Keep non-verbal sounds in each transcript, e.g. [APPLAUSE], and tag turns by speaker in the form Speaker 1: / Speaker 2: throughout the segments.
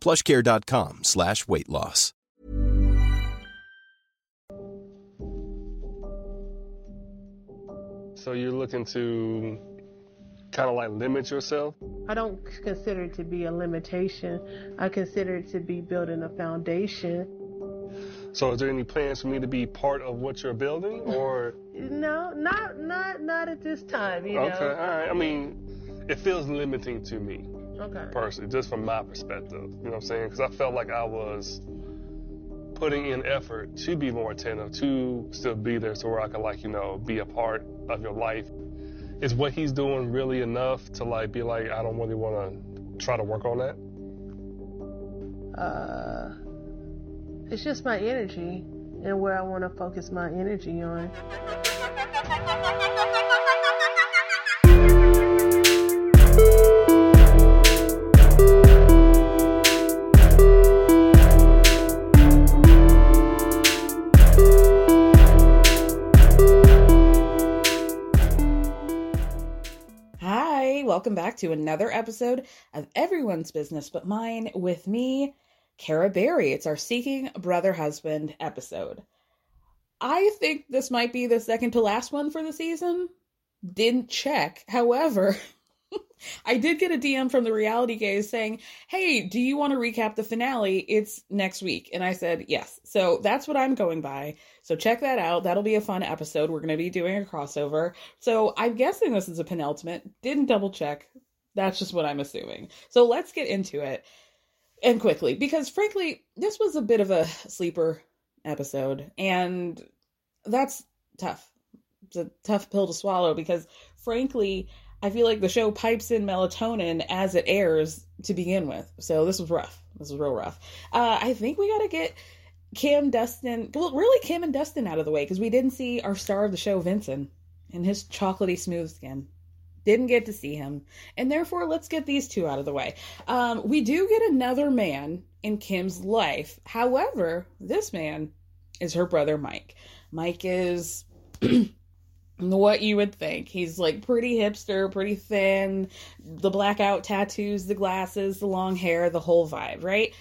Speaker 1: plushcare.com slash weight loss.
Speaker 2: So you're looking to kind of like limit yourself?
Speaker 3: I don't consider it to be a limitation. I consider it to be building a foundation.
Speaker 2: So is there any plans for me to be part of what you're building or
Speaker 3: No, not not not at this time, you
Speaker 2: Okay,
Speaker 3: know.
Speaker 2: all right. I mean, it feels limiting to me
Speaker 3: Okay.
Speaker 2: personally, just from my perspective. You know what I'm saying? Because I felt like I was putting in effort to be more attentive, to still be there, so where I could like you know be a part of your life. Is what he's doing really enough to like be like I don't really want to try to work on that?
Speaker 3: Uh it's just my energy and where I want to focus my energy on.
Speaker 4: Welcome back to another episode of Everyone's Business But Mine with me, Kara Berry. It's our Seeking Brother Husband episode. I think this might be the second to last one for the season. Didn't check. However, [LAUGHS] I did get a DM from the reality gaze saying, Hey, do you want to recap the finale? It's next week. And I said, Yes. So that's what I'm going by. So check that out. That'll be a fun episode. We're going to be doing a crossover. So I'm guessing this is a penultimate. Didn't double check. That's just what I'm assuming. So let's get into it and quickly because frankly, this was a bit of a sleeper episode and that's tough. It's a tough pill to swallow because frankly, I feel like the show pipes in melatonin as it airs to begin with. So this was rough. This was real rough. Uh, I think we got to get Kim, Dustin, well, really Kim and Dustin out of the way because we didn't see our star of the show, Vincent, and his chocolatey smooth skin. Didn't get to see him. And therefore, let's get these two out of the way. Um, we do get another man in Kim's life. However, this man is her brother, Mike. Mike is [CLEARS THROAT] what you would think. He's like pretty hipster, pretty thin, the blackout tattoos, the glasses, the long hair, the whole vibe, right?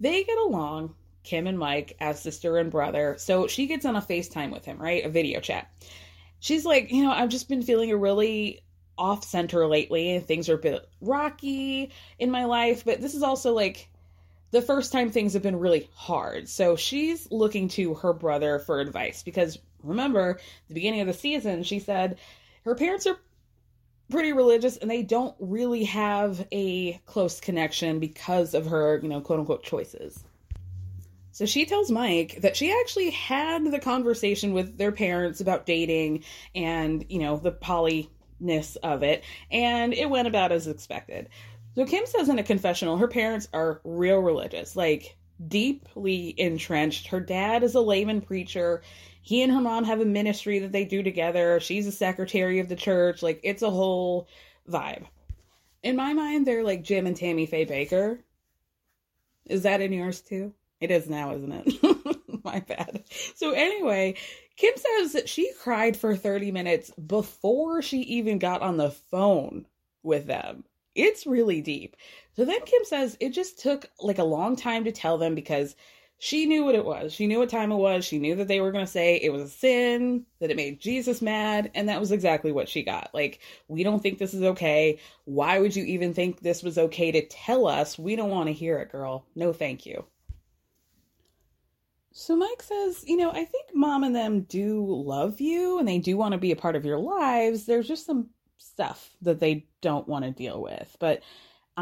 Speaker 4: They get along, Kim and Mike, as sister and brother. So she gets on a FaceTime with him, right? A video chat. She's like, you know, I've just been feeling a really off center lately and things are a bit rocky in my life, but this is also like the first time things have been really hard. So she's looking to her brother for advice because remember, the beginning of the season, she said her parents are pretty religious and they don't really have a close connection because of her, you know, quote unquote choices. So she tells Mike that she actually had the conversation with their parents about dating and, you know, the polyness of it, and it went about as expected. So Kim says in a confessional, her parents are real religious, like deeply entrenched. Her dad is a layman preacher. He and her mom have a ministry that they do together. She's a secretary of the church. Like it's a whole vibe. In my mind, they're like Jim and Tammy Faye Bakker. Is that in yours too? It is now, isn't it? [LAUGHS] my bad. So anyway, Kim says that she cried for 30 minutes before she even got on the phone with them. It's really deep. So then Kim says it just took like a long time to tell them because she knew what it was. She knew what time it was. She knew that they were going to say it was a sin, that it made Jesus mad, and that was exactly what she got. Like, we don't think this is okay. Why would you even think this was okay to tell us? We don't want to hear it, girl. No, thank you. So Mike says, you know, I think mom and them do love you and they do want to be a part of your lives. There's just some stuff that they don't want to deal with. But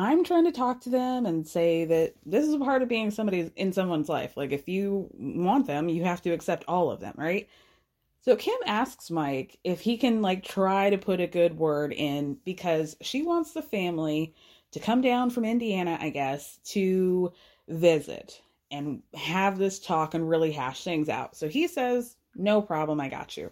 Speaker 4: I'm trying to talk to them and say that this is a part of being somebody in someone's life. Like if you want them, you have to accept all of them, right? So Kim asks Mike if he can like try to put a good word in because she wants the family to come down from Indiana, I guess, to visit and have this talk and really hash things out. So he says, "No problem, I got you."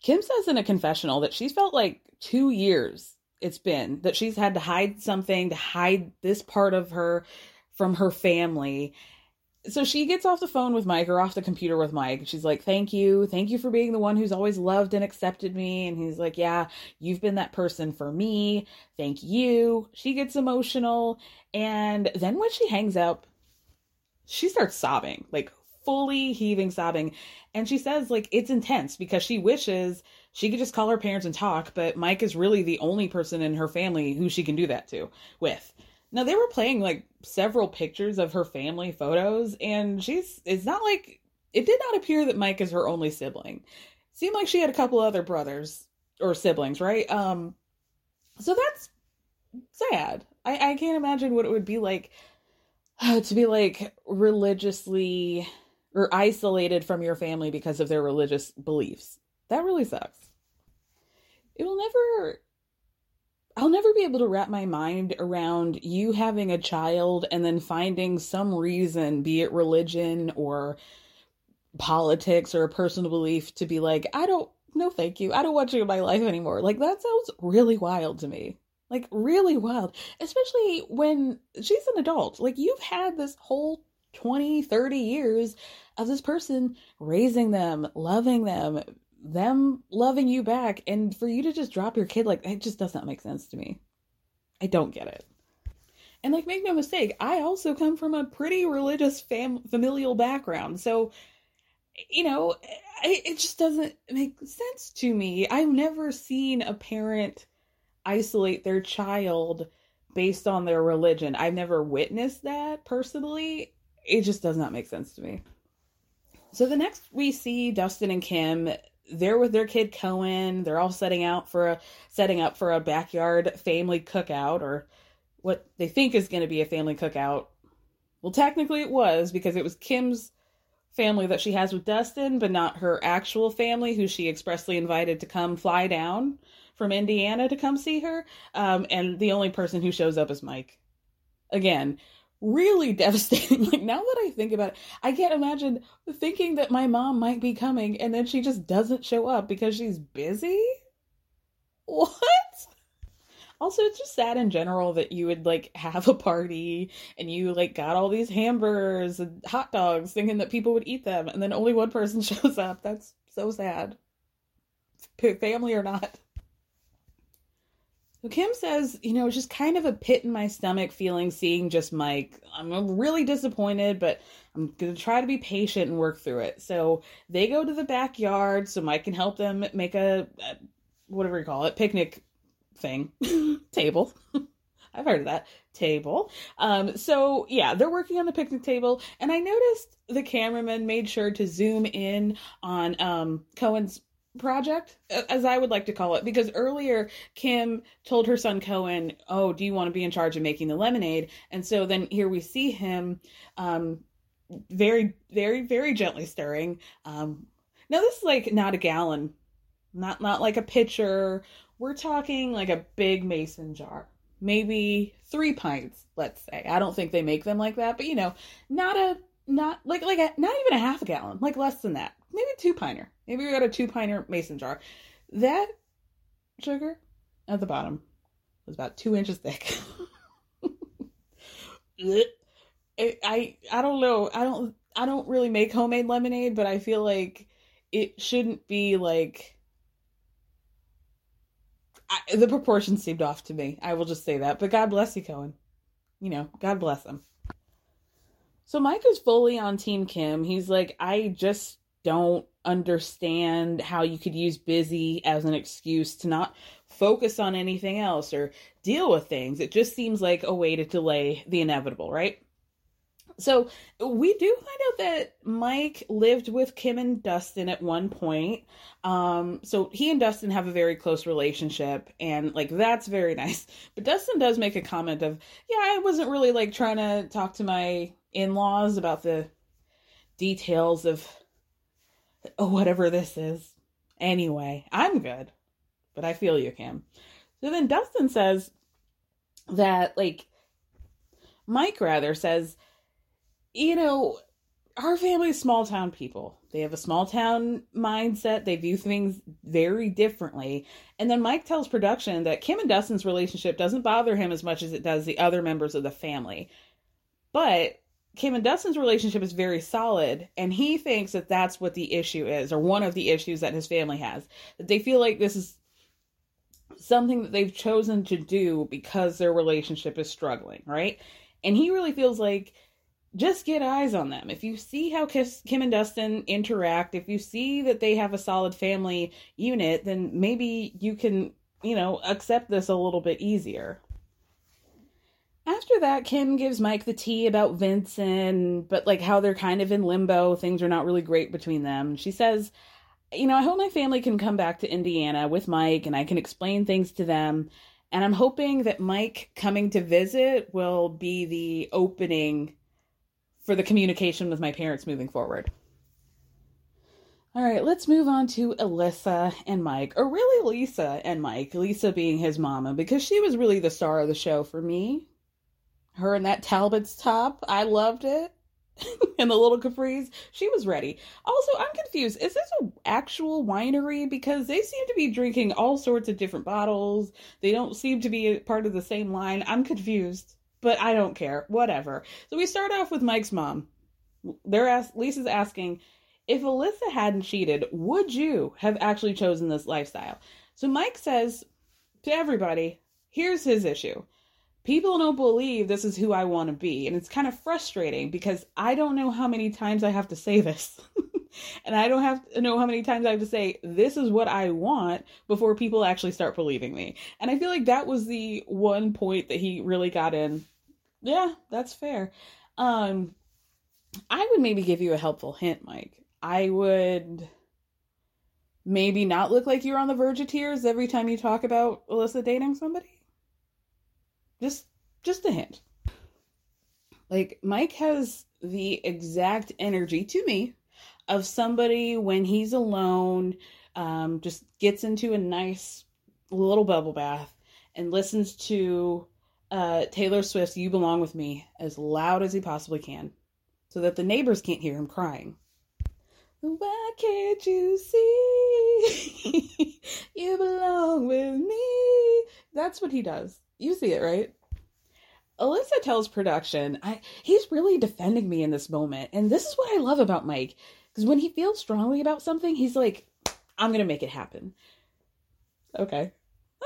Speaker 4: Kim says in a confessional that she's felt like two years it's been that she's had to hide something, to hide this part of her from her family. So she gets off the phone with Mike or off the computer with Mike. She's like, Thank you. Thank you for being the one who's always loved and accepted me. And he's like, Yeah, you've been that person for me. Thank you. She gets emotional. And then when she hangs up, she starts sobbing, like fully heaving, sobbing. And she says, like, it's intense because she wishes she could just call her parents and talk, but Mike is really the only person in her family who she can do that to with. Now they were playing like several pictures of her family photos, and she's it's not like it did not appear that Mike is her only sibling. Seemed like she had a couple other brothers or siblings, right? Um so that's sad. I, I can't imagine what it would be like [SIGHS] to be like religiously or isolated from your family because of their religious beliefs. That really sucks. It will never I'll never be able to wrap my mind around you having a child and then finding some reason, be it religion or politics or a personal belief, to be like, I don't, no, thank you. I don't want you in my life anymore. Like, that sounds really wild to me. Like, really wild. Especially when she's an adult. Like, you've had this whole 20, 30 years of this person raising them, loving them, them loving you back, and for you to just drop your kid like it just does not make sense to me. I don't get it. And like, make no mistake, I also come from a pretty religious fam- familial background, so you know, it, it just doesn't make sense to me. I've never seen a parent isolate their child based on their religion. I've never witnessed that personally. It just does not make sense to me. So the next we see Dustin and Kim, they're with their kid Cohen. They're all setting out for a setting up for a backyard family cookout or what they think is going to be a family cookout. Well, technically it was because it was Kim's family that she has with Dustin, but not her actual family who she expressly invited to come fly down from Indiana to come see her. Um, and the only person who shows up is Mike. Again, really [LAUGHS] devastating. Like now that I think about it, I can't imagine thinking that my mom might be coming and then she just doesn't show up because she's busy. [LAUGHS] What? Also, it's just sad in general that you would like have a party and you like got all these hamburgers and hot dogs thinking that people would eat them and then only one person [LAUGHS] shows up. That's so sad. Family or not. So Kim says, you know, it's just kind of a pit in my stomach feeling seeing just Mike. I'm really disappointed, but I'm going to try to be patient and work through it. So they go to the backyard so Mike can help them make a, a whatever you call it, picnic thing, [LAUGHS] table. [LAUGHS] I've heard of that table. Um, so yeah, they're working on the picnic table, and I noticed the cameraman made sure to zoom in on um, Cohen's project, as I would like to call it, because earlier Kim told her son Cohen, "Oh, do you want to be in charge of making the lemonade?" And so then here we see him, um, very, very, very gently stirring. Um, now this is like not a gallon, not not like a pitcher. We're talking like a big mason jar, maybe three pints, let's say. I don't think they make them like that, but you know, not a not like like a, not even a half a gallon, like less than that. Maybe two pinter. Maybe we got a two pinter mason jar. That sugar at the bottom was about two inches thick. [LAUGHS] I I don't know. I don't I don't really make homemade lemonade, but I feel like it shouldn't be like I, the proportions seemed off to me. I will just say that. But God bless you, Cohen. You know, God bless him. So Mike is fully on Team Kim. He's like, I just don't understand how you could use busy as an excuse to not focus on anything else or deal with things. It just seems like a way to delay the inevitable, right? So we do find out that Mike lived with Kim and Dustin at one point. Um, so he and Dustin have a very close relationship, and like that's very [LAUGHS] nice. But Dustin does make a comment of, "Yeah, I wasn't really like trying to talk to my in-laws about the details of [LAUGHS] whatever this is. Anyway, I'm good, but I feel you, Kim." So then Dustin says that like Mike rather says you know, our family is small town people. They have a small town mindset. They view things very differently. And then Mike tells production that Kim and Dustin's relationship doesn't bother him as much as it does the other members of the family. But Kim and Dustin's relationship is very solid, and he thinks that that's what the issue is, or one of the issues that his family has. That they feel like this is something that they've chosen to do because their relationship is struggling, right? And he really feels like just get eyes on them. If you see how Kim and Dustin interact, if you see that they have a solid family unit, then maybe you can, you know, accept this a little bit easier. After that, Kim gives Mike the tea about Vincent, but like how they're kind of in limbo. Things are not really great between them. She says, You know, I hope my family can come back to Indiana with Mike and I can explain things to them. And I'm hoping that Mike coming to visit will be the opening for the communication with my parents moving forward. All right, let's move on to Alyssa and Mike, or really Lisa and Mike. Lisa being his mama, because she was really the star of the show for me. Her and that Talbot's top, I loved it. [LAUGHS] and the little capris, she was ready. Also, I'm confused. Is this an actual winery? Because they seem to be drinking all sorts of different bottles. They don't seem to be part of the same line. I'm confused but I don't care. Whatever. So we start off with Mike's mom. They're Lisa's asking if Alyssa hadn't cheated, would you have actually chosen this lifestyle? So Mike says to everybody, here's his issue. People don't believe this is who I want to be. And it's kind of frustrating because I don't know how many times I have to say this. [LAUGHS] and I don't have to know how many times I have to say, this is what I want before people actually start believing me. And I feel like that was the one point that he really got in yeah, that's fair. Um, I would maybe give you a helpful hint, Mike. I would maybe not look like you're on the verge of tears every time you talk about Alyssa dating somebody. Just just a hint. Like Mike has the exact energy to me of somebody when he's alone, um, just gets into a nice little bubble bath and listens to uh, Taylor Swift's You Belong With Me as loud as he possibly can so that the neighbors can't hear him crying. Why can't you see [LAUGHS] you belong with me? That's what he does. You see it, right? Alyssa tells production, I, he's really defending me in this moment. And this is what I love about Mike. Because when he feels strongly about something, he's like, I'm going to make it happen. Okay.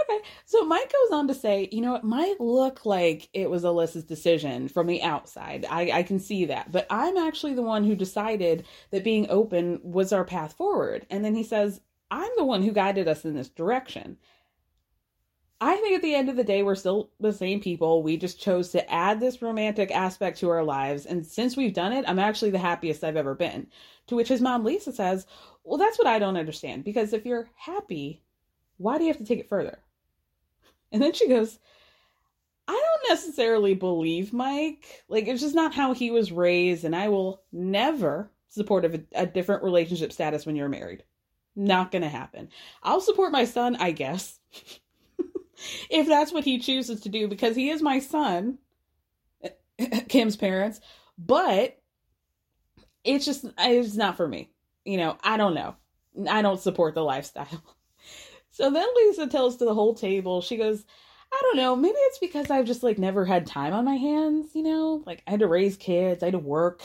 Speaker 4: Okay. So Mike goes on to say, you know, it might look like it was Alyssa's decision from the outside. I, I can see that. But I'm actually the one who decided that being open was our path forward. And then he says, I'm the one who guided us in this direction. I think at the end of the day, we're still the same people. We just chose to add this romantic aspect to our lives. And since we've done it, I'm actually the happiest I've ever been. To which his mom, Lisa, says, Well, that's what I don't understand. Because if you're happy, why do you have to take it further? And then she goes, I don't necessarily believe Mike. Like, it's just not how he was raised, and I will never support a, a different relationship status when you're married. Not gonna happen. I'll support my son, I guess. [LAUGHS] if that's what he chooses to do, because he is my son, [LAUGHS] Kim's parents, but it's just, it's not for me. You know, I don't know. I don't support the lifestyle. [LAUGHS] So then Lisa tells to the whole table, she goes, I don't know, maybe it's because I've just like never had time on my hands, you know? Like I had to raise kids, I had to work.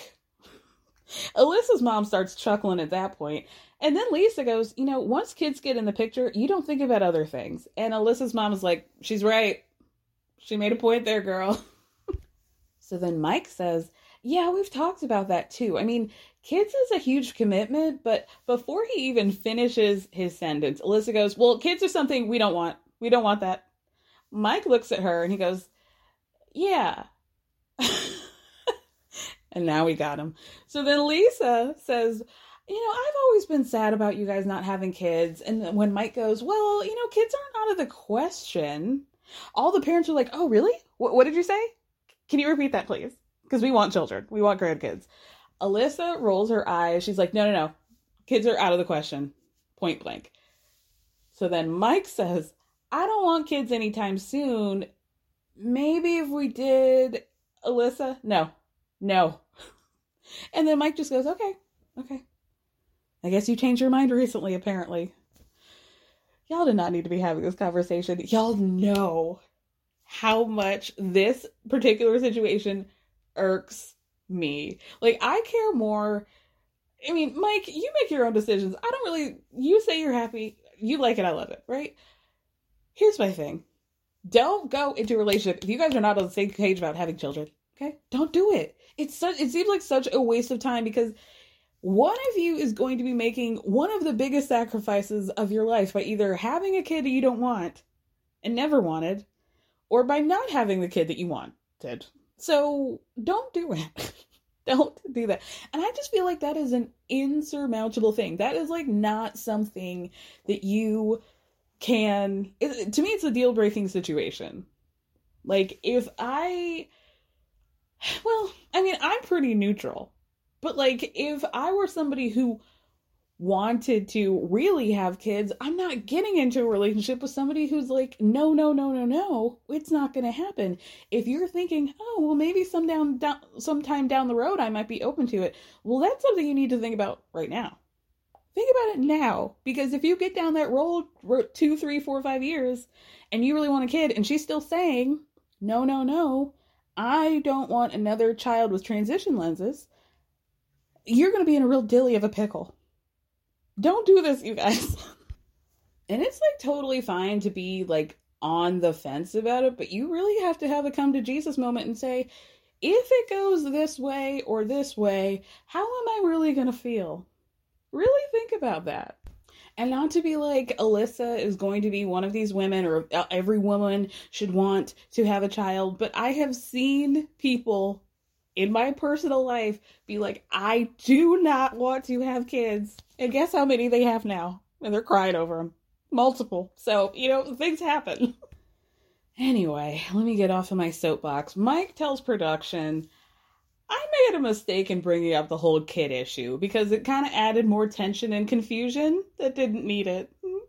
Speaker 4: [LAUGHS] Alyssa's mom starts chuckling at that point. And then Lisa goes, You know, once kids get in the picture, you don't think about other things. And Alyssa's mom is like, She's right. She made a point there, girl. [LAUGHS] so then Mike says, Yeah, we've talked about that too. I mean, kids is a huge commitment, but before he even finishes his sentence, Alyssa goes, Well, kids are something we don't want. We don't want that. Mike looks at her and he goes, Yeah. [LAUGHS] and now we got him. So then Lisa says, You know, I've always been sad about you guys not having kids. And when Mike goes, Well, you know, kids aren't out of the question, all the parents are like, Oh, really? What, what did you say? Can you repeat that, please? Because we want children, we want grandkids. Alyssa rolls her eyes. She's like, No, no, no. Kids are out of the question, point blank. So then Mike says, I don't want kids anytime soon. Maybe if we did, Alyssa? No, no. [LAUGHS] And then Mike just goes, okay, okay. I guess you changed your mind recently, apparently. Y'all did not need to be having this conversation. Y'all know how much this particular situation irks me. Like, I care more. I mean, Mike, you make your own decisions. I don't really, you say you're happy. You like it. I love it, right? Here's my thing. Don't go into a relationship if you guys are not on the same page about having children. Okay? Don't do it. It's such it seems like such a waste of time because one of you is going to be making one of the biggest sacrifices of your life by either having a kid that you don't want and never wanted or by not having the kid that you wanted. So don't do it. [LAUGHS] don't do that. And I just feel like that is an insurmountable thing. That is like not something that you can it, to me it's a deal breaking situation like if i well i mean i'm pretty neutral but like if i were somebody who wanted to really have kids i'm not getting into a relationship with somebody who's like no no no no no it's not going to happen. If you're thinking oh well maybe some down, down sometime down the road i might be open to it. Well that's something you need to think about right now. Think about it now, because if you get down that road two, three, four, five years, and you really want a kid, and she's still saying, "No, no, no, I don't want another child with transition lenses," you're going to be in a real dilly of a pickle. Don't do this, you guys. [LAUGHS] and it's like totally fine to be like on the fence about it, but you really have to have a come to Jesus moment and say, if it goes this way or this way, how am I really going to feel? really think about that. And not to be like Alyssa is going to be one of these women or uh, every woman should want to have a child, but I have seen people in my personal life be like, I do not want to have kids. And guess how many they have now? And they're crying over them. Multiple. So, you know, things happen. [LAUGHS] anyway, let me get off of my soapbox. Mike tells production I made a mistake in bringing up the whole kid issue because it kind of added more tension and confusion that didn't need it. Mm,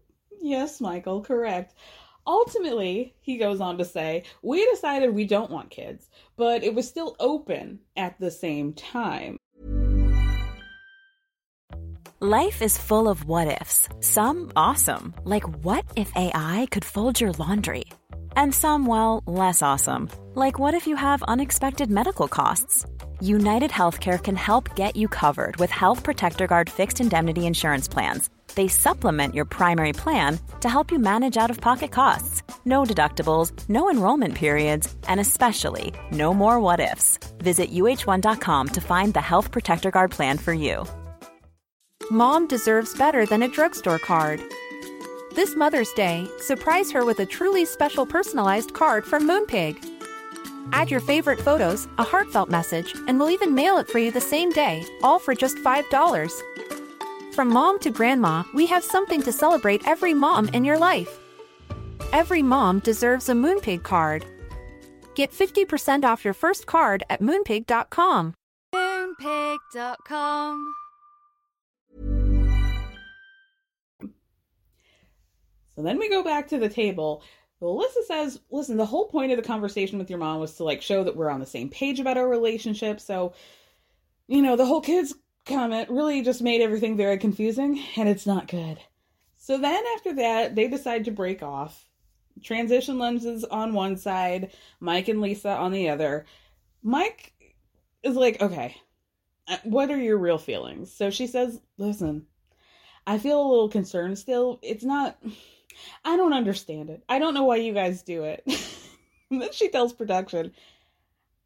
Speaker 4: yes, Michael, correct. Ultimately, he goes on to say, we decided we don't want kids, but it was still open at the same time.
Speaker 5: Life is full of what ifs, some awesome, like what if AI could fold your laundry? And some, well, less awesome, like what if you have unexpected medical costs? United Healthcare can help get you covered with Health Protector Guard fixed indemnity insurance plans. They supplement your primary plan to help you manage out of pocket costs. No deductibles, no enrollment periods, and especially no more what ifs. Visit uh1.com to find the Health Protector Guard plan for you.
Speaker 6: Mom deserves better than a drugstore card. This Mother's Day, surprise her with a truly special personalized card from Moonpig. Add your favorite photos, a heartfelt message, and we'll even mail it for you the same day, all for just $5. From mom to grandma, we have something to celebrate every mom in your life. Every mom deserves a Moonpig card. Get 50% off your first card at moonpig.com.
Speaker 7: Moonpig.com.
Speaker 4: So then we go back to the table. But Alyssa says, listen, the whole point of the conversation with your mom was to like show that we're on the same page about our relationship. So, you know, the whole kids comment really just made everything very confusing and it's not good. So then after that, they decide to break off. Transition lenses on one side, Mike and Lisa on the other. Mike is like, okay, uh, what are your real feelings? So she says, listen, I feel a little concerned still. It's not, I don't understand it. I don't know why you guys do it. [LAUGHS] then she tells production,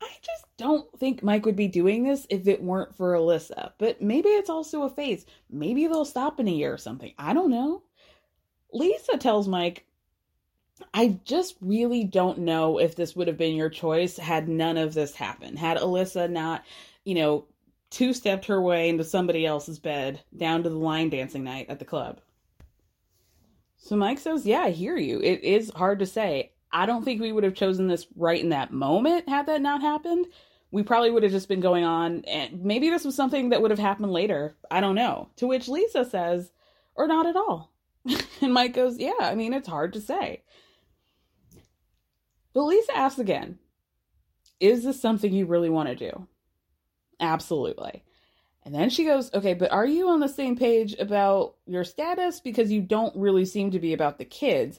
Speaker 4: I just don't think Mike would be doing this if it weren't for Alyssa. But maybe it's also a phase. Maybe they'll stop in a year or something. I don't know. Lisa tells Mike, I just really don't know if this would have been your choice had none of this happened. Had Alyssa not, you know, two stepped her way into somebody else's bed down to the line dancing night at the club. So Mike says, Yeah, I hear you. It is hard to say. I don't think we would have chosen this right in that moment had that not happened. We probably would have just been going on, and maybe this was something that would have happened later. I don't know. To which Lisa says, Or not at all. [LAUGHS] and Mike goes, Yeah, I mean, it's hard to say. But Lisa asks again, Is this something you really want to do? Absolutely. And then she goes, Okay, but are you on the same page about your status? Because you don't really seem to be about the kids.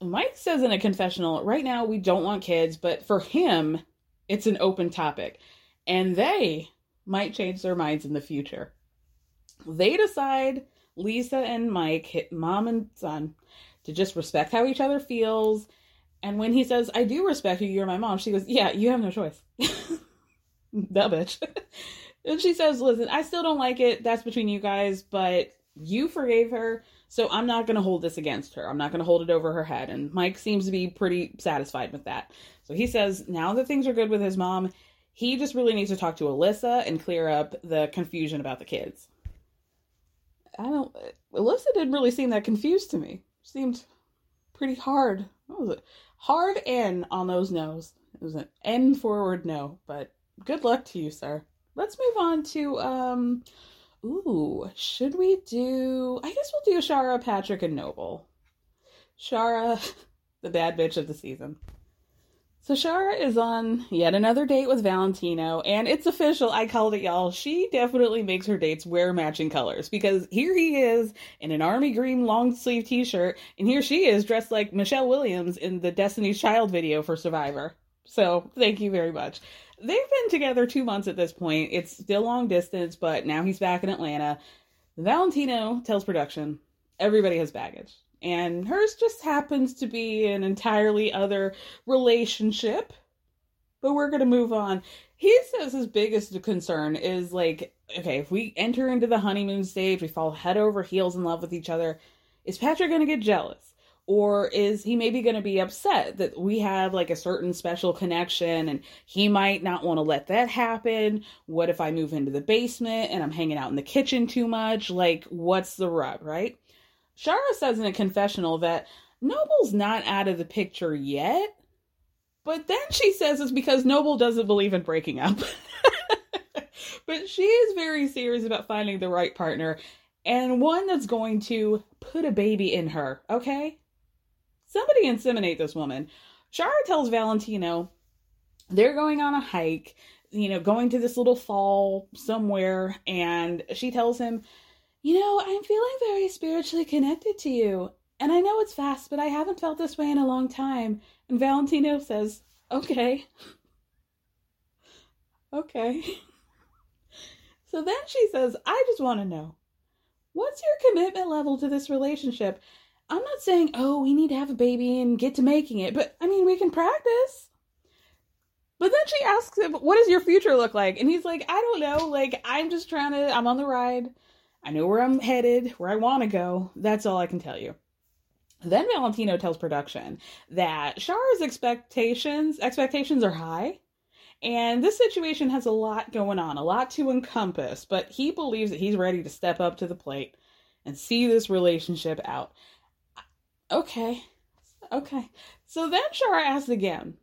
Speaker 4: Mike says in a confessional, right now we don't want kids, but for him, it's an open topic. And they might change their minds in the future. They decide, Lisa and Mike, hit mom and son, to just respect how each other feels. And when he says, I do respect you, you're my mom, she goes, Yeah, you have no choice. [LAUGHS] that bitch. [LAUGHS] and she says, Listen, I still don't like it. That's between you guys, but you forgave her. So I'm not going to hold this against her. I'm not going to hold it over her head. And Mike seems to be pretty satisfied with that. So he says now that things are good with his mom, he just really needs to talk to Alyssa and clear up the confusion about the kids. I don't. Alyssa didn't really seem that confused to me. Seemed pretty hard. What was it? Hard N on those no's. It was an N forward no, but good luck to you, sir. Let's move on to um Ooh, should we do? I guess we'll do Chara, Patrick, and Noble. Chara, [LAUGHS] the bad bitch of the season. So Chara is on yet another date with Valentino, and it's official. I called it, y'all. She definitely makes her dates wear matching colors because here he is in an army green long sleeve t shirt, and here she is dressed like Michelle Williams in the Destiny's Child video for Survivor. So thank you very much. They've been together two months at this point. It's still long distance, but now he's back in Atlanta. Valentino tells production everybody has baggage. And hers just happens to be an entirely other relationship. But we're going to move on. He says his biggest concern is like, okay, if we enter into the honeymoon stage, we fall head over heels in love with each other, is Patrick going to get jealous? Or is he maybe going to be upset that we have like a certain special connection and he might not want to let that happen? What if i move into the basement and i'm hanging out in the kitchen too much? Like what's the rub right? Chara says in a confessional that noble's not out of the picture yet but then she says it's because noble doesn't believe in breaking up. [LAUGHS] But she is very serious about finding the right partner and one that's going to put a baby in her okay Somebody inseminate this woman. Chara tells Valentino they're going on a hike, you know, going to this little fall somewhere, and she tells him, You know, I'm feeling very spiritually connected to you. And I know it's fast, but I haven't felt this way in a long time. And Valentino says, Okay. [LAUGHS] okay. [LAUGHS] so then she says, I just want to know what's your commitment level to this relationship? I'm not saying, oh, we need to have a baby and get to making it, but I mean, we can practice. But then she asks him, what does your future look like? And he's like, I don't know. Like, I'm just trying to, I'm on the ride. I know where I'm headed, where I want to go. That's all I can tell you. Then Valentino tells production that Chara's expectations expectations are high, and this situation has a lot going on, a lot to encompass, but he believes that he's ready to step up to the plate and see this relationship out. Okay. Okay. So then Chara asked again,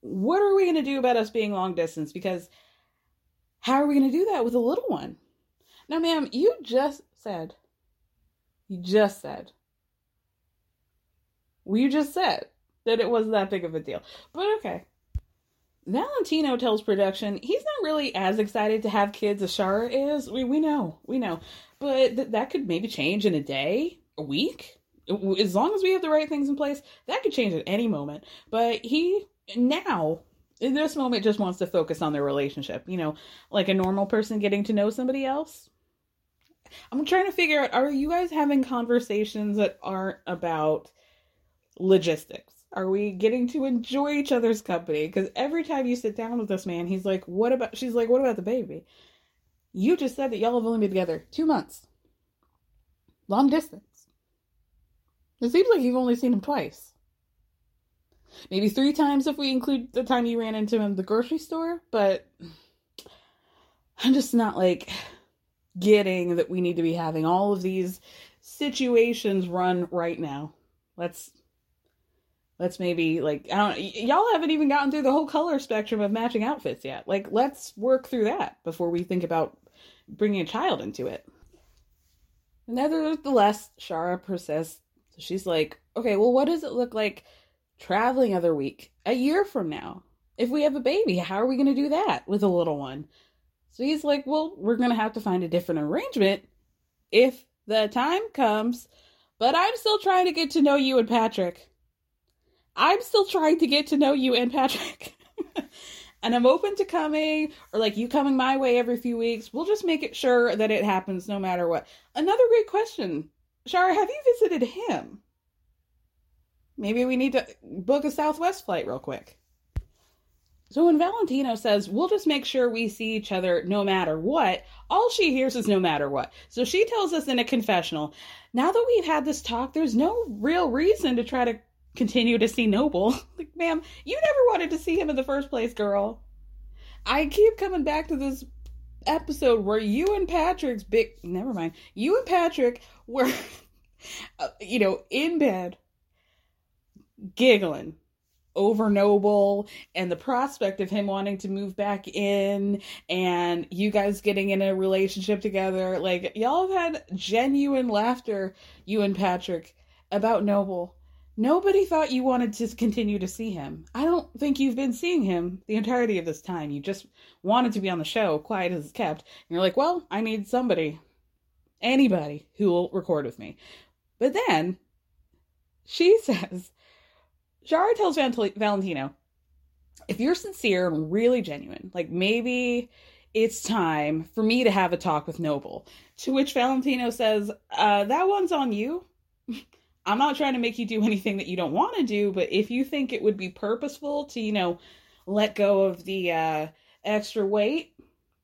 Speaker 4: what are we going to do about us being long distance? Because how are we going to do that with a little one? Now, ma'am, you just said, you just said, well, you just said that it wasn't that big of a deal. But okay. Valentino tells production he's not really as excited to have kids as Chara is. We we know, we know, but th- that could maybe change in a day, a week, as long as we have the right things in place. That could change at any moment. But he now in this moment just wants to focus on their relationship. You know, like a normal person getting to know somebody else. I'm trying to figure out: Are you guys having conversations that aren't about logistics? Are we getting to enjoy each other's company? Because every time you sit down with this man, he's like, What about, she's like, What about the baby? You just said that y'all have only been together two months. Long distance. It seems like you've only seen him twice. Maybe three times if we include the time you ran into him at the grocery store, but I'm just not like getting that we need to be having all of these situations run right now. Let's let's maybe like I don't y'all haven't even gotten through the whole color spectrum of matching outfits yet. Like let's work through that before we think about bringing a child into it. Nevertheless, Chara persists. She's like, okay, well, what does it look like traveling other week a year from now? If we have a baby, how are we going to do that with a little one? So he's like, well, we're going to have to find a different arrangement if the time comes. But I'm still trying to get to know you and Patrick. I'm still trying to get to know you and Patrick. [LAUGHS] and I'm open to coming or like you coming my way every few weeks. We'll just make it sure that it happens no matter what. Another great question. Chara, have you visited him? Maybe we need to book a Southwest flight real quick. So when Valentino says, we'll just make sure we see each other no matter what, all she hears is no matter what. So she tells us in a confessional, now that we've had this talk, there's no real reason to try to continue to see Noble. [LAUGHS] like, ma'am, you never wanted to see him in the first place, girl. I keep coming back to this episode where you and Patrick's big never mind. You and Patrick were [LAUGHS] uh, you know, in bed giggling over Noble and the prospect of him wanting to move back in and you guys getting in a relationship together. Like y'all have had genuine laughter, you and Patrick, about Noble. Nobody thought you wanted to continue to see him. I don't think you've been seeing him the entirety of this time. You just wanted to be on the show, quiet as it's kept. And you're like, well, I need somebody, anybody who will record with me. But then she [LAUGHS] says, Chara tells Valentino, if you're sincere and really genuine, like maybe it's time for me to have a talk with Noble. To which Valentino says, uh, that one's on you. [LAUGHS] I'm not trying to make you do [LAUGHS] anything that you don't want to do, but if you think it would be purposeful to, you know, let go of the uh, extra weight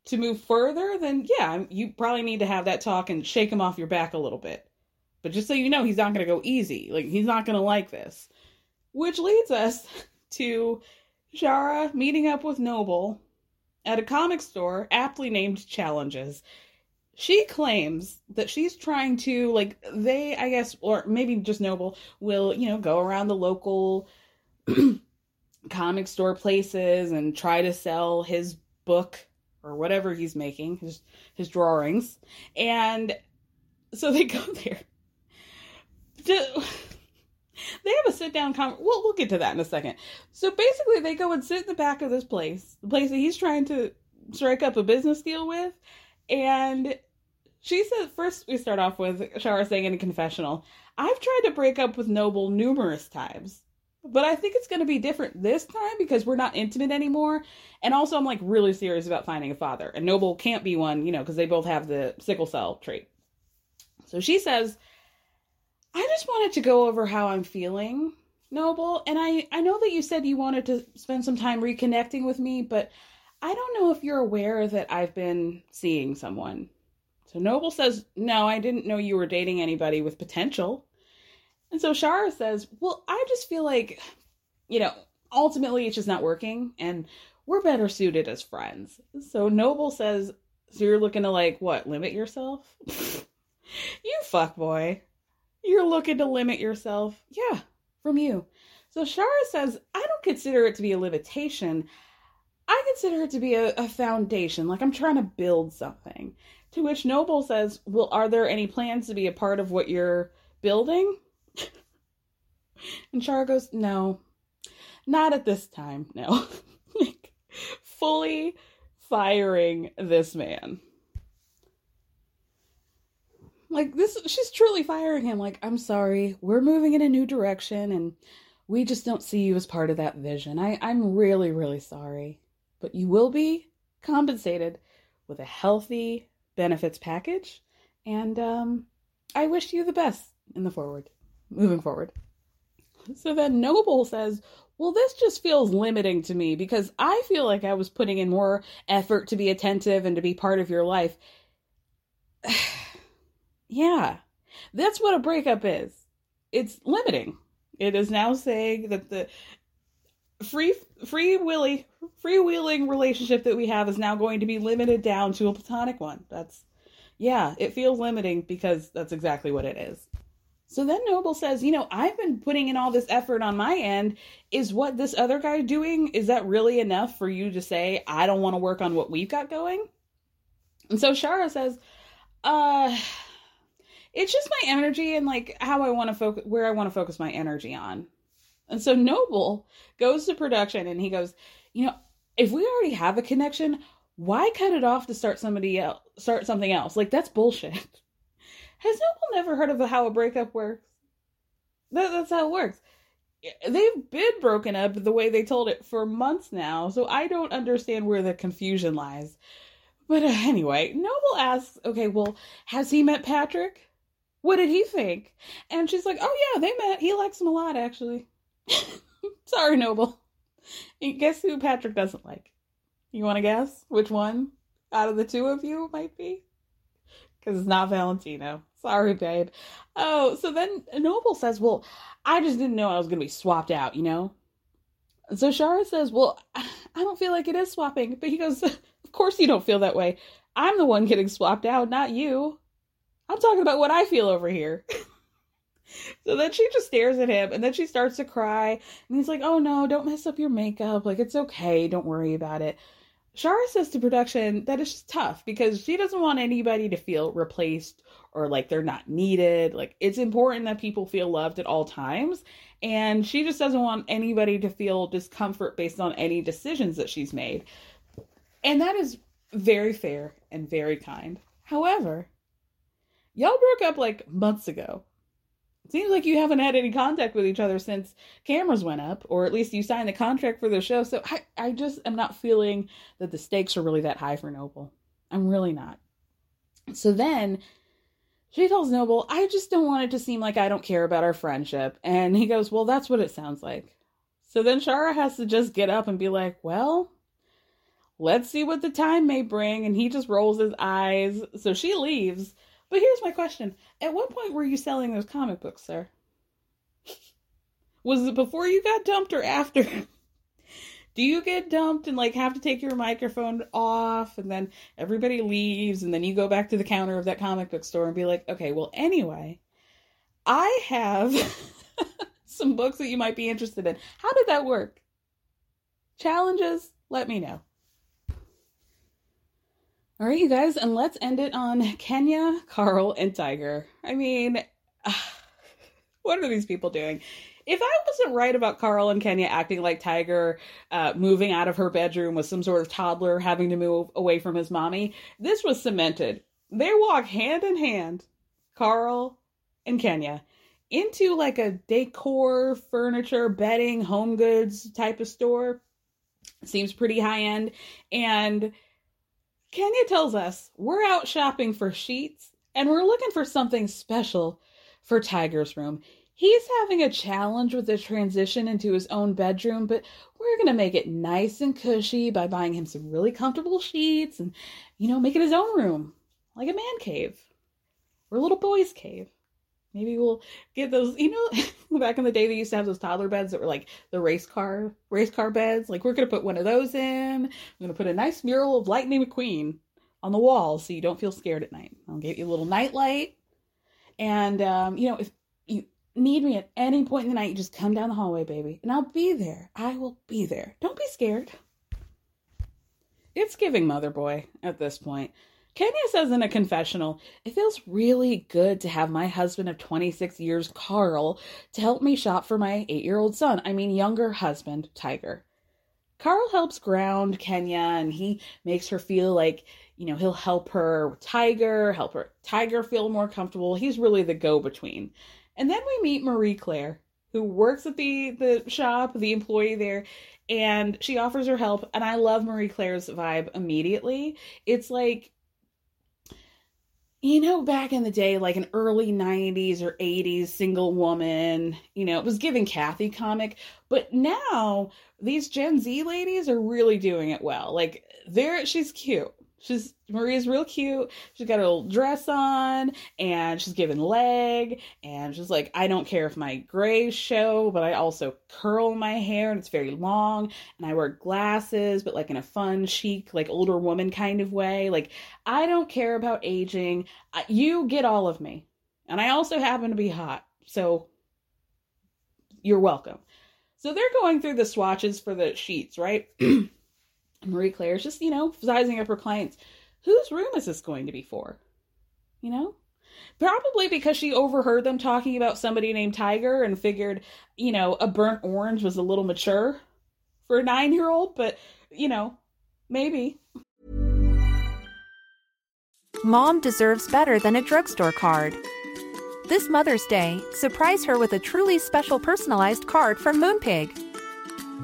Speaker 4: to move further, then yeah, you probably need to have that talk and shake him off your back a little bit. But just so you know, he's not going to go easy. Like, he's not going to like this. Which leads us [LAUGHS] to Chara meeting up with Noble at a comic store aptly named Challenges she claims that she's trying to like they i guess or maybe just noble will you know go around the local [CLEARS THROAT] comic store places and try to sell his book or whatever he's making his his drawings. And so they [LAUGHS] go there. To, [LAUGHS] they have a sit down we'll, we'll get to that in a second. So basically they go and sit in the back of this place the place that he's trying to strike up a business deal with and she said first we start off with Chara saying in a confessional, I've tried to break up with Noble numerous times. But I think it's going to be different this time because we're not intimate anymore. And also, I'm like really serious about finding a father. And Noble can't be one, you know, because they both have the sickle cell trait. So she says, I just wanted to go over how I'm feeling, Noble. And I, I know that you said you wanted to spend some time reconnecting with me, but I don't know if you're aware that I've been seeing someone. So Noble says, No, I didn't know you were dating anybody with potential. And so Chara says, Well, I just feel like, you know, ultimately it's just not working and we're better suited as friends. So Noble says, So you're looking to like what, limit yourself? [LAUGHS] you fuck boy. You're looking to limit yourself. Yeah, from you. So Chara says, I don't consider it to be a limitation. I consider it to be a, a foundation. Like I'm trying to build something. To which Noble says, Well, are there any plans to be a part of what you're building? [LAUGHS] and Chara goes, No, not at this time, no. [LAUGHS] like, fully firing this man. Like this she's truly firing him like I'm sorry, we're moving in a new direction and we just don't see you as part of that vision. I I'm really really sorry, but you will be compensated with a healthy benefits package and um I wish you the best in the forward moving forward. So then Noble says, Well, this just feels limiting to me because I feel like I was putting in more effort to be attentive and to be part of your life. [SIGHS] yeah, that's what a breakup is. It's limiting. It is now saying that the free free willy freewheeling relationship that we have is now going to be limited down to a platonic one. That's yeah, it feels limiting because that's exactly what it is. So then Noble says, You know, I've been putting in all this effort on my end. Is what this other guy doing, is that really enough for you to say, I don't want to work on what we've got going? And so Chara says, Uh, it's just my energy and like how I want to focus, where I want to focus my energy on. And so Noble goes to production and he goes, You know, if we already have a connection, why cut it off to start somebody else, start something else? Like, that's bullshit. [LAUGHS] Has Noble never heard of how a breakup works? That, that's how it works. They've been broken up the way they told it for months now, so I don't understand where the confusion lies. But uh, anyway, Noble asks, okay, well, has he met Patrick? What did he think? And she's like, oh yeah, they met. He likes him a lot, actually. [LAUGHS] Sorry, Noble. Guess who Patrick doesn't like? You want to guess which one out of the two of you might be? Because it's not Valentino. Sorry, babe. Oh, so then Noble says, Well, I just didn't know I was going to be swapped out, you know? So Chara says, Well, [LAUGHS] I don't feel like it is swapping. But he goes, [LAUGHS] Of course you don't feel that way. I'm the one getting swapped out, not you. I'm talking about what I feel over here. So then she just stares at him and then she starts to cry. And he's like, Oh no, don't mess up your makeup. Like, it's okay. Don't worry about it. Chara says to production that it's just tough because she doesn't want anybody to feel replaced or like they're not needed. Like it's important that people feel loved at all times. And she just doesn't want anybody to feel discomfort based on any decisions that she's made. And that is very fair and very kind. However, y'all broke up like months ago. Seems like you haven't had any contact with each other since cameras went up, or at least you signed the contract for the show. So I, I just am not feeling that the stakes are really that high for Noble. I'm really not. So then she tells Noble, I just don't want it to seem like I don't care about our friendship. And he goes, Well, that's what it sounds like. So then Chara has to just get up and be like, Well, let's see what the time may bring. And he just rolls his eyes. So she leaves. But here's my question At what point were you selling those comic books, sir? Was it before you got dumped or after? [LAUGHS] Do you get dumped and like have to take your microphone off and then everybody leaves and then you go back to the counter of that comic book store and be like, okay, well, anyway, I have [LAUGHS] some books that you might be interested in. How did that work? Challenges? Let me know. All right, you guys, and let's end it on Kenya, Carl, and Tiger. I mean, what are these people doing? If I wasn't right about Carl and Kenya acting like Tiger, uh, moving out of her bedroom with some sort of toddler having to move away from his mommy, this was cemented. They walk hand in hand, Carl and Kenya, into like a decor, furniture, bedding, home goods type of store. Seems pretty high end. And Kenya tells us we're out shopping for sheets and we're looking for something special for Tiger's room. He's having a challenge with the transition into his own bedroom, but we're going to make it nice and cushy by buying him some really comfortable sheets and, you know, make it his own room, like a man cave or a little boy's cave. Maybe we'll get those, you know, [LAUGHS] back in the day they used to have those toddler beds that were like the race car race car beds. Like we're gonna put one of those in. I'm gonna put a nice mural of Lightning McQueen on the wall so you don't feel scared at night. I'll get you a little night light. And um, you know, if you need me at any point in the night, you just come down the hallway, baby, and I'll be there. I will be there. Don't be scared. It's giving mother boy at this point. Kenya says in a confessional, it feels really good to have my husband of 26 years, Carl, to help me shop for my eight year old son. I mean, younger husband, Tiger. Carl helps ground Kenya and he makes her feel like, you know, he'll help her with Tiger, help her Tiger feel more comfortable. He's really the go between. And then we meet Marie Claire, who works at the the shop, the employee there, and she offers her help and I love Marie Claire's vibe immediately. It's like you know, back in the day, like an early 90s or 80s single woman, you know, it was giving Kathy comic. But now these Gen Z ladies are really doing it well. Like, there, she's cute. She's Maria's real cute. She's got a little dress on and she's giving leg and she's like, I don't care if my grays show, but I also curl my hair and it's very long and I wear glasses, but like in a fun, chic, like older woman kind of way. Like, I don't care about aging. You get all of me. And I also happen to be hot. So you're welcome. So they're going through the swatches for the sheets, right? [CLEARS THROAT] Marie Claire's just, you know, sizing up her clients. Whose room is this going to be for? You know? Probably because she overheard them talking about somebody named Tiger and figured, you know, a burnt orange was a little mature for a nine year old, but, you know, maybe.
Speaker 6: Mom deserves better than a drugstore card. This Mother's Day, surprise her with a truly special personalized card from Moonpig.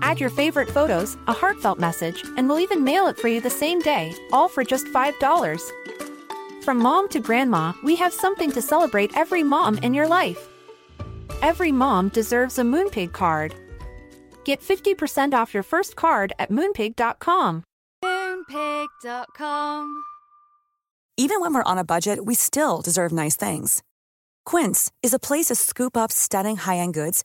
Speaker 6: Add your favorite photos, a heartfelt message, and we'll even mail it for you the same day, all for just $5. From mom to grandma, we have something to celebrate every mom in your life. Every mom deserves a Moonpig card. Get 50% off your first card at moonpig.com.
Speaker 8: Moonpig.com. Even when we're on a budget, we still deserve nice things. Quince is a place to scoop up stunning high end goods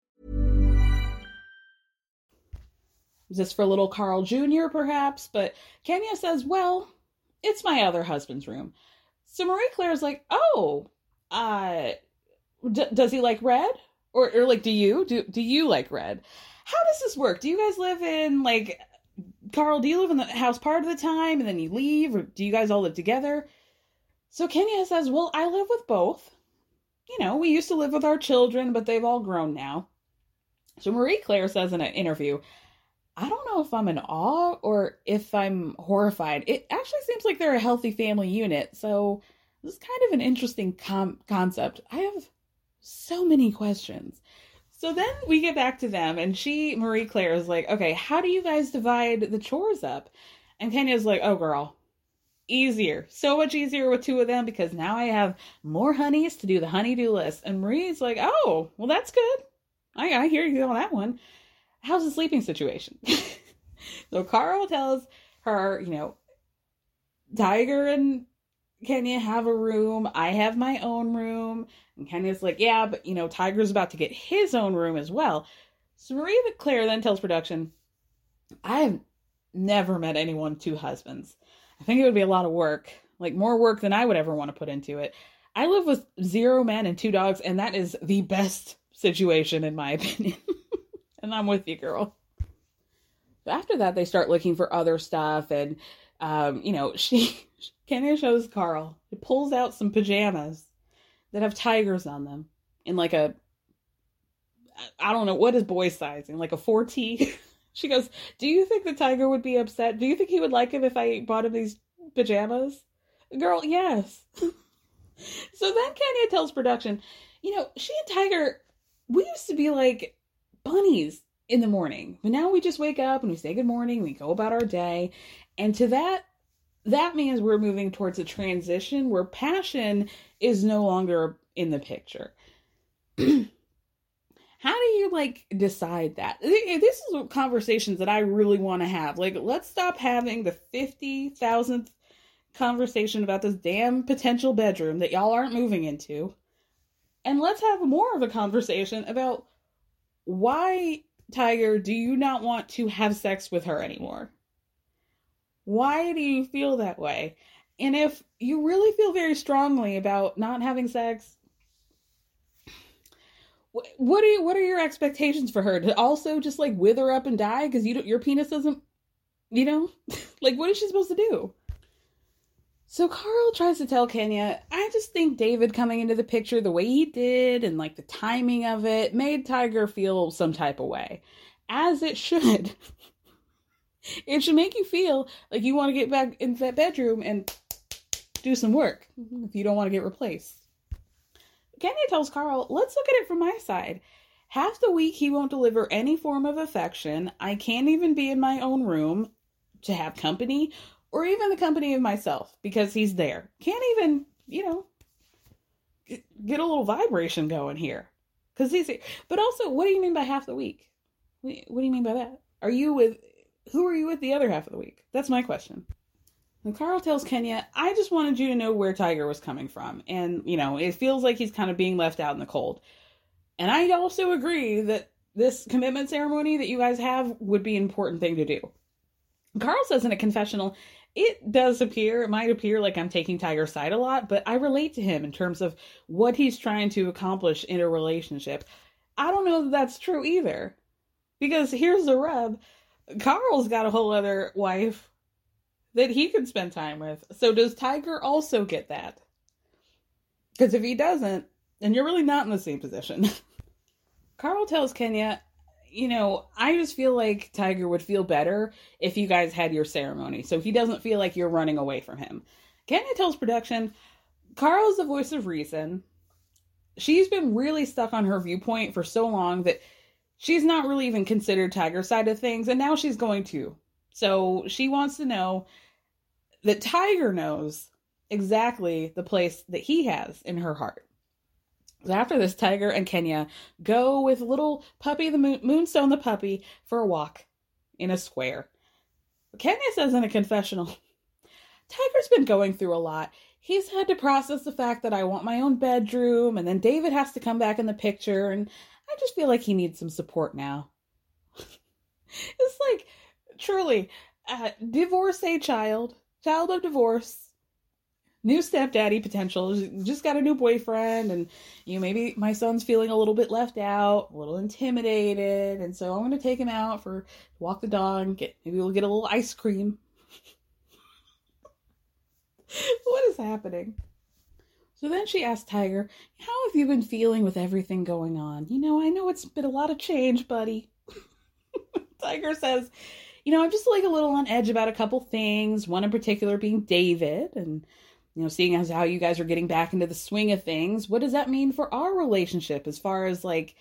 Speaker 4: Is this for little Carl Jr., perhaps? But Kenya says, well, it's my other husband's room. So Marie Claire is like, oh, uh, d- does he like red? Or, or like, do you? Do, do you like red? How does this work? Do you guys live in, like, Carl, do you live in the house part of the time and then you leave? Or do you guys all live together? So Kenya says, well, I live with both. You know, we used to live with our children, but they've all grown now. So Marie Claire says in an interview, I don't know if I'm in awe or if I'm horrified. It actually seems like they're a healthy family unit, so this is kind of an interesting com- concept. I have so many questions. So then we get back to them, and she, Marie Claire, is like, okay, how do you guys divide the chores up? And Kenya's like, oh, girl, easier. So much easier with two of them because now I have more honeys to do the honeydew list. And Marie's like, oh, well, that's good. I, I hear you on that one how's the sleeping situation? [LAUGHS] so Carl tells her, you know, Tiger and Kenya have a room. I have my own room. And Kenya's like, yeah, but you know, Tiger's about to get his own room as well. So Marie Claire then tells production, I have never met anyone with two husbands. I think it would be a lot of work, like more work than I would ever want to put into it. I live with zero men and two dogs, and that is the best situation in my opinion. [LAUGHS] and I'm with you, girl. After that, they start looking for other stuff, and um, you know, [LAUGHS] she Kenya shows Carl. He pulls out some pajamas that have tigers on them in like a I don't know what is boy sizing, like a 4T. [LAUGHS] she goes, "Do you think the tiger would be upset? Do you think he would like him if I bought him these pajamas?" Girl, yes. [LAUGHS] so then Kenya tells production, "You know, she and Tiger, we used to be like bunnies in the morning. But now we just wake up and we say good morning, we go about our day. And to that, that means we're moving towards a transition where passion is no longer in the picture. [CLEARS THROAT] How do you like decide that? Eh, this is conversations that I really want to have. Like, let's stop having the 50,000th conversation about this damn potential bedroom that y'all aren't moving into. And let's have more of a conversation about why, Tiger, do you not want to have sex with her anymore? Why do you feel that way? And if you really feel very strongly about not having sex, what are you, what are your expectations for her to also just like wither up and die because you don't, your penis doesn't, you know, [LAUGHS] like what is she supposed to do? So Carl tries to tell Kenya, I just think David coming into the picture the way he did and like the timing of it made Tiger feel some type of way. As it should. [LAUGHS] it should make you feel like you want to get back into that bedroom and do some work mm-hmm. if you don't want to get replaced. Kenya tells Carl, let's look at it from my side. Half the week he won't deliver any form of affection. I can't even be in my own room to have company or even the company of myself because he's there. Can't even, you know, get a little vibration going here because he's here. But also, what do you mean by half the week? What do you mean by that? Are you with who are you with the other half of the week? That's my question. And Carl tells Kenya, I just wanted you to know where Tiger was coming from. And, you know, it feels like he's kind of being left out in the cold. And I also agree that this commitment ceremony that you guys have would be an important thing to do. Carl says in a confessional it does appear, it might appear like I'm taking Tiger's side a lot, but I relate to him in terms of what he's trying to accomplish in a relationship. I don't know that that's true either. Because here's the rub Carl's got a whole other wife that he can spend time with. So does Tiger also get that? Because if he doesn't, then you're really not in the same position. [LAUGHS] Carl tells Kenya, you know, I just feel like Tiger would feel better if you guys had your ceremony. So he doesn't feel like you're running away from him. Kenya tells production, Carl's the voice of reason. She's been really stuck on her viewpoint for so long that she's not really even considered Tiger's side of things, and now she's going to. So she wants to know that Tiger knows exactly the place that he has in her heart. After this, Tiger and Kenya go with little puppy, the moon, Moonstone, the puppy, for a walk in a square. Kenya says in a confessional, Tiger's been going through a lot. He's had to process the fact that I want my own bedroom, and then David has to come back in the picture, and I just feel like he needs some support now. [LAUGHS] it's like, truly, uh, divorce a child, child of divorce, new stepdaddy potential. Just got a new boyfriend, and you know maybe my son's feeling a little bit left out, a little intimidated, and so I'm to take him out for walk the dog. Get maybe we'll get a little ice cream. [LAUGHS] what is happening? So then she asked Tiger, How have you been feeling with everything going on? You know, I know it's been a lot of change, buddy. [LAUGHS] Tiger says, You know, I'm just like a little on edge about a couple things, one in particular being David, and you know, seeing as how you guys are getting back into the swing of things, what does that mean for our relationship as far as like,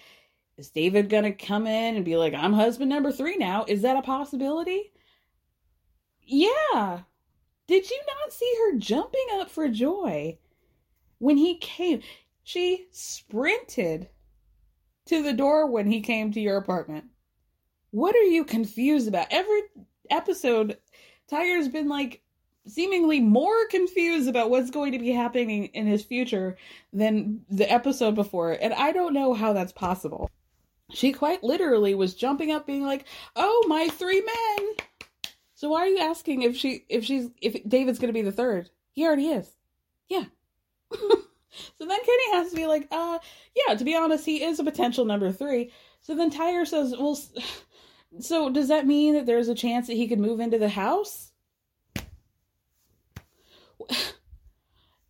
Speaker 4: is David gonna come in and be like, I'm husband number three now? Is that a possibility? Yeah. Did you not see her jumping up for joy when he came? She sprinted to the door when he came to your apartment. What are you confused about? Every episode, Tiger's been like seemingly more confused about what's going to be happening in his future than the episode before. And I don't know how that's possible. She quite literally was jumping up being like, "Oh, my three men." So why are you asking if she if she's if David's going to be the third? He already is. Yeah. [LAUGHS] so then Kenny has to be like, "Uh, yeah, to be honest, he is a potential number 3." So then Tiger says, "Well, [SIGHS] so does that mean that there's a chance that he could move into the house?"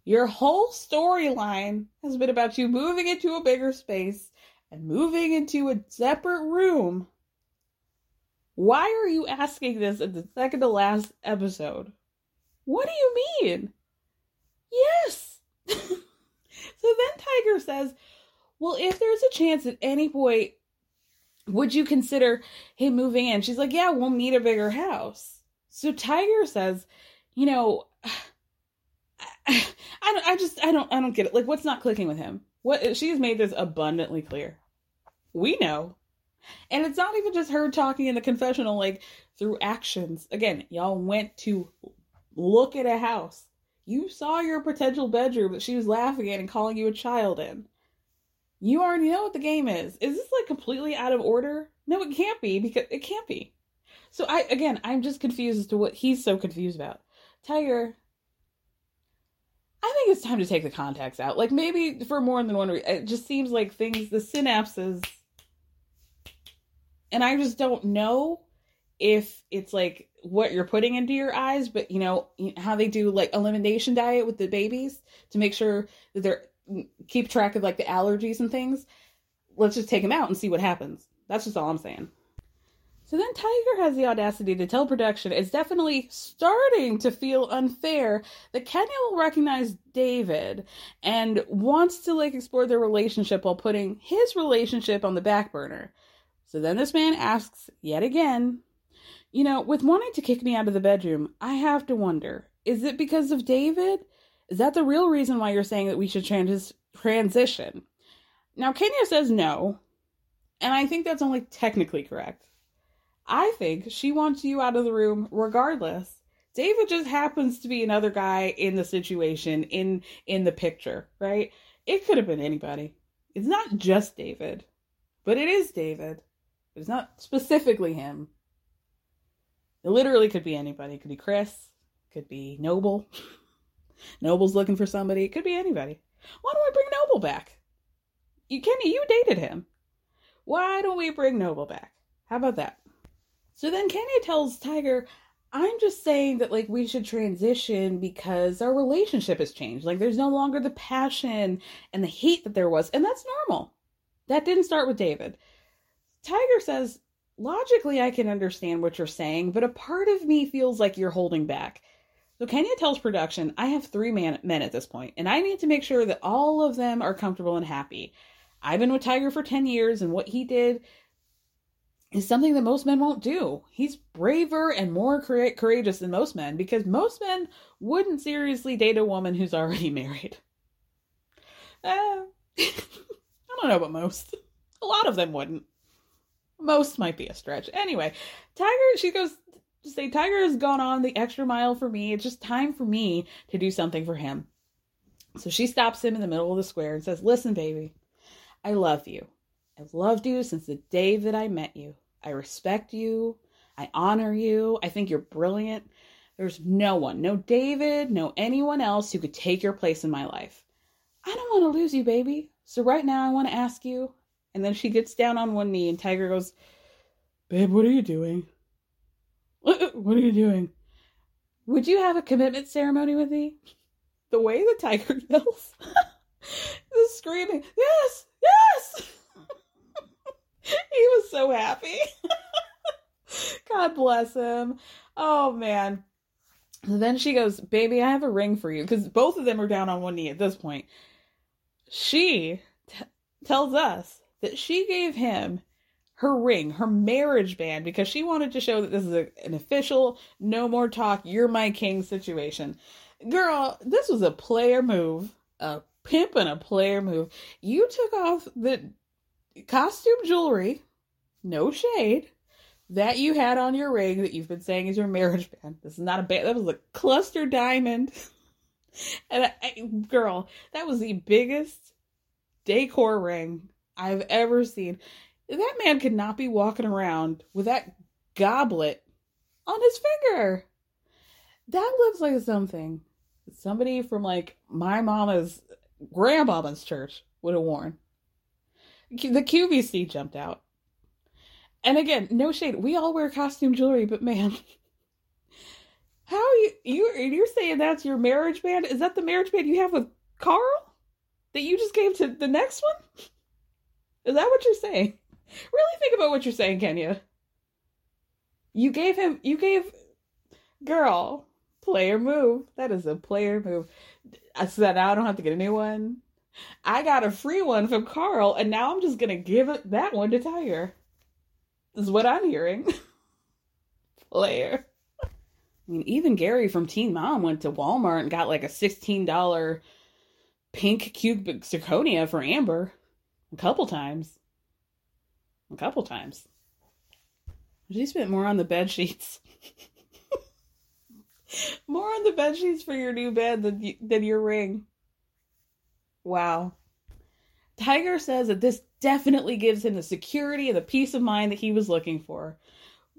Speaker 4: Your whole storyline has been about you moving into a bigger space and moving into a separate room. Why are you asking this in the second to last episode? What do you mean? Yes. [LAUGHS] so then Tiger says, Well, if there's a chance at any point, would you consider him moving in? She's like, Yeah, we'll need a bigger house. So Tiger says, You know, [LAUGHS] I, don't, I just I don't I don't get it. Like, what's not clicking with him? What she's made this abundantly clear. We know, and it's not even just her talking in the confessional. Like through actions. Again, y'all went to look at a house. You saw your potential bedroom that she was laughing at and calling you a child in. You already know what the game is. Is this like completely out of order? No, it can't be because it can't be. So I again, I'm just confused as to what he's so confused about. Tiger, I think it's time to take the contacts out. Like maybe for more than one reason. It just seems like things, the synapses, and I just don't know if it's like what you're putting into your eyes, but you know how they do like elimination diet with the babies to make sure that they're mm, keep track of like the allergies and things. Let's just take them out and see what happens. That's just all I'm saying. So then Tiger has the audacity to tell production it's definitely starting to feel unfair that Kenya will recognize David and wants to like explore their relationship while putting his relationship on the back burner. So then this man asks yet again, you know, with wanting to kick me out of the bedroom, I have to wonder, is it because of David? Is that the real reason why you're saying that we should trans- transition? Now, Kenya says no, and I think that's only technically correct. I think she wants you out of the room regardless. David just happens to be another guy in the situation in in the picture, right? It could have been anybody. It's not just David, but it is David. It's not specifically him. It literally could be anybody. It could be Chris. Could be Noble. [LAUGHS] Noble's looking for somebody. It could be anybody. Why don't we bring Noble back? You Kenny, you dated him. Why don't we bring Noble back? How about that? So then Kenya tells Tiger, I'm just saying that like we should transition because our relationship has changed. Like there's no longer the passion and the hate that there was, and that's normal. That didn't start with David. Tiger says, logically I can understand what you're saying, but a part of me feels like you're holding back. So Kenya tells production, I have three man- men at this point, and I need to make sure that all of them are comfortable and happy. I've been with Tiger for 10 years, and what he did is something that most men won't do. He's braver and more courageous than most men because most men wouldn't seriously date a woman who's already [LAUGHS] married. Uh, [LAUGHS] I don't know about most. A lot of them wouldn't. Most might be a stretch. Anyway, Tiger, she goes to say, Tiger has gone on the extra mile for me. It's just time for me to do something for him. So she stops him in the middle of the square and says, Listen, baby, I love you. I've loved you since the day that I met you. I respect you. I honor you. I think you're brilliant. There's no one, no David, no anyone else who could take your place in my life. I don't want to lose you, baby. So right now I want to ask you. And then she gets down on one knee and Tiger goes, Babe, what are you doing? [LAUGHS] What are you doing? Would you have a commitment ceremony with me? The way the tiger [LAUGHS] yells, [LAUGHS] the screaming, yes, yes. [LAUGHS] he was so happy. [LAUGHS] God bless him. Oh man. then she goes, Baby, I have a ring for you. Because both of them are down on one knee at this point. She t- tells us that she gave him her ring, her marriage band, because she wanted to show that this is a, an official, no more talk, you're my king situation. Girl, this was a player move, a pimp and a player move. You took off the costume jewelry, no shade, that you had on your ring that you've been saying is your marriage band. This is not a band. That was a cluster diamond. [LAUGHS] and I, I, girl, that was the biggest decor ring I've ever seen. That man could not be walking around with that goblet on his finger. That looks like something somebody from like my mama's grandmama's church would have worn the QVC jumped out. And again, no shade. We all wear costume jewelry, but man, [LAUGHS] how you you you're saying that's your marriage band? Is that the marriage band you have with Carl that you just gave to the next one? Is that what you're saying? Really think about what you're saying, Kenya. You gave him you gave girl player move. That is a player move. Said now I don't have to get a new one. I got a free one from Carl, and now I'm just gonna give it that one to Tiger. This is what I'm hearing. [LAUGHS] Player. I mean, even Gary from Teen Mom went to Walmart and got like a $16 pink cubic zirconia for Amber. A couple times. A couple times. She spent more on the bed sheets. [LAUGHS] more on the bed sheets for your new bed than, than your ring. Wow. Tiger says that this definitely gives him the security and the peace of mind that he was looking for.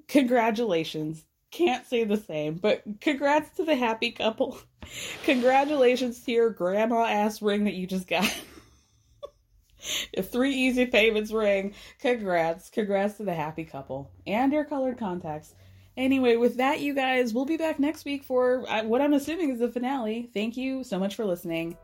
Speaker 4: Congratulations. Can't say the same, but congrats to the happy couple. [LAUGHS] Congratulations to your grandma ass ring that you just got. [LAUGHS] a three easy payments ring. Congrats. Congrats to the happy couple and your colored contacts. Anyway, with that, you guys, we'll be back next week for uh, what I'm assuming is the finale. Thank you so much for listening.